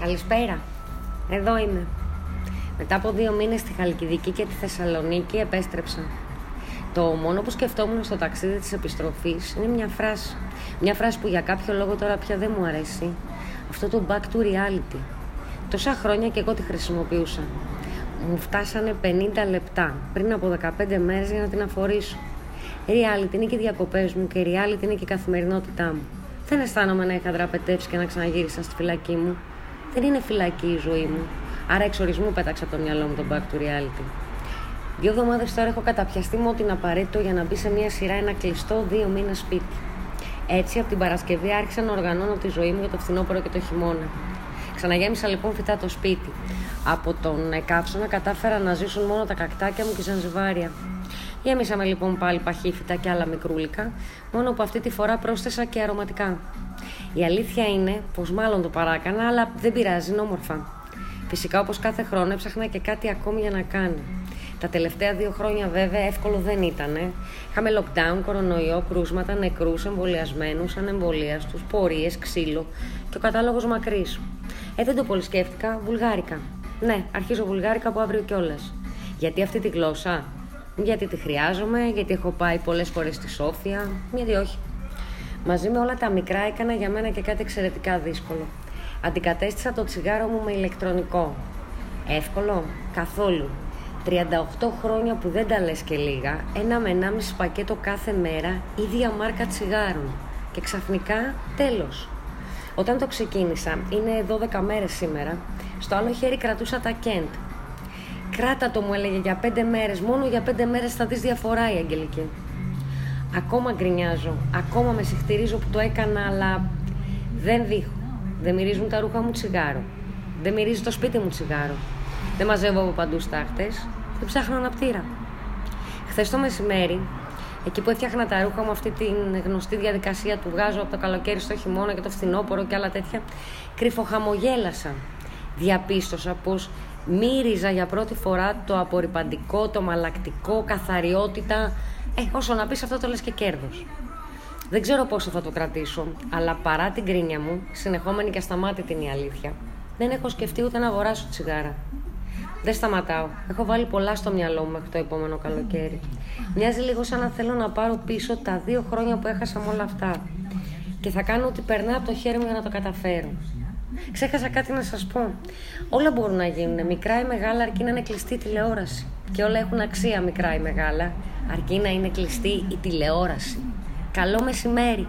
Καλησπέρα. Εδώ είμαι. Μετά από δύο μήνες στη Χαλκιδική και τη Θεσσαλονίκη επέστρεψα. Το μόνο που σκεφτόμουν στο ταξίδι της επιστροφής είναι μια φράση. Μια φράση που για κάποιο λόγο τώρα πια δεν μου αρέσει. Αυτό το back to reality. Τόσα χρόνια και εγώ τη χρησιμοποιούσα. Μου φτάσανε 50 λεπτά πριν από 15 μέρες για να την αφορήσω. Reality είναι και οι διακοπές μου και reality είναι και η καθημερινότητά μου. Δεν αισθάνομαι να είχα δραπετεύσει και να ξαναγύρισα στη φυλακή μου. Δεν είναι φυλακή η ζωή μου. Άρα εξορισμού πέταξα από το μυαλό μου τον back to reality. Δύο εβδομάδες τώρα έχω καταπιαστεί με ό,τι είναι απαραίτητο για να μπει σε μια σειρά ένα κλειστό δύο μήνες σπίτι. Έτσι, από την Παρασκευή άρχισα να οργανώνω τη ζωή μου για το φθινόπωρο και το χειμώνα. Ξαναγέμισα λοιπόν φυτά το σπίτι. Από τον καύσωνα κατάφερα να ζήσουν μόνο τα κακτάκια μου και η Ζανζιβάρια. Γέμισαμε λοιπόν πάλι παχύφυτα και άλλα μικρούλικα, μόνο που αυτή τη φορά πρόσθεσα και αρωματικά. Η αλήθεια είναι πως μάλλον το παράκανα, αλλά δεν πειράζει, είναι όμορφα. Φυσικά όπως κάθε χρόνο έψαχνα και κάτι ακόμη για να κάνω. Τα τελευταία δύο χρόνια βέβαια εύκολο δεν ήταν. Είχαμε lockdown, κορονοϊό, κρούσματα, νεκρούς, εμβολιασμένους, ανεμβολίαστου, πορείες, ξύλο και ο κατάλογος μακρύς. Ε, δεν το πολύ σκέφτηκα, βουλγάρικα. Ναι, αρχίζω βουλγάρικα από αύριο κιόλας. Γιατί αυτή τη γλώσσα, γιατί τη χρειάζομαι, γιατί έχω πάει πολλές φορές στη Σόφια, γιατί όχι. Μαζί με όλα τα μικρά έκανα για μένα και κάτι εξαιρετικά δύσκολο. Αντικατέστησα το τσιγάρο μου με ηλεκτρονικό. Εύκολο; Καθόλου. 38 χρόνια που δεν τα λες και λίγα, ένα με ένα μισή πακέτο κάθε μέρα, ίδια μάρκα τσιγάρων. Και ξαφνικά, τέλος. Όταν το ξεκίνησα, είναι 12 μέρες σήμερα, στο άλλο χέρι κρατούσα τα Kent. Κράτα το μου έλεγε για 5 μέρες, μόνο για 5 μέρες θα δεις διαφορά η Αγγελική. Ακόμα γκρινιάζω, ακόμα με συχτηρίζω που το έκανα, αλλά δεν δείχνω. Δεν μυρίζουν τα ρούχα μου τσιγάρο. Δεν μυρίζει το σπίτι μου τσιγάρο. Δεν μαζεύω από παντού στάχτε. Δεν ψάχνω αναπτήρα. Χθες το μεσημέρι, εκεί που έφτιαχνα τα ρούχα μου, αυτή την γνωστή διαδικασία του βγάζω από το καλοκαίρι στο χειμώνα και το φθινόπωρο και άλλα τέτοια, κρυφοχαμογέλασα. Διαπίστωσα πως μύριζα για πρώτη φορά το απορριπαντικό, το μαλακτικό, καθαριότητα. Ε, όσο να πεις αυτό το λες και κέρδος. Δεν ξέρω πόσο θα το κρατήσω, αλλά παρά την κρίνια μου, συνεχόμενη και ασταμάτητη είναι η αλήθεια, δεν έχω σκεφτεί ούτε να αγοράσω τσιγάρα. Δεν σταματάω. Έχω βάλει πολλά στο μυαλό μου μέχρι το επόμενο καλοκαίρι. Μοιάζει λίγο σαν να θέλω να πάρω πίσω τα δύο χρόνια που έχασα με όλα αυτά. Και θα κάνω ό,τι περνά από το χέρι μου για να το καταφέρω. Ξέχασα κάτι να σας πω. Όλα μπορούν να γίνουν, μικρά ή μεγάλα, αρκεί να είναι κλειστή η τηλεόραση. Και όλα έχουν αξία μικρά ή μεγάλα, αρκεί να είναι κλειστή η τηλεόραση. Καλό μεσημέρι.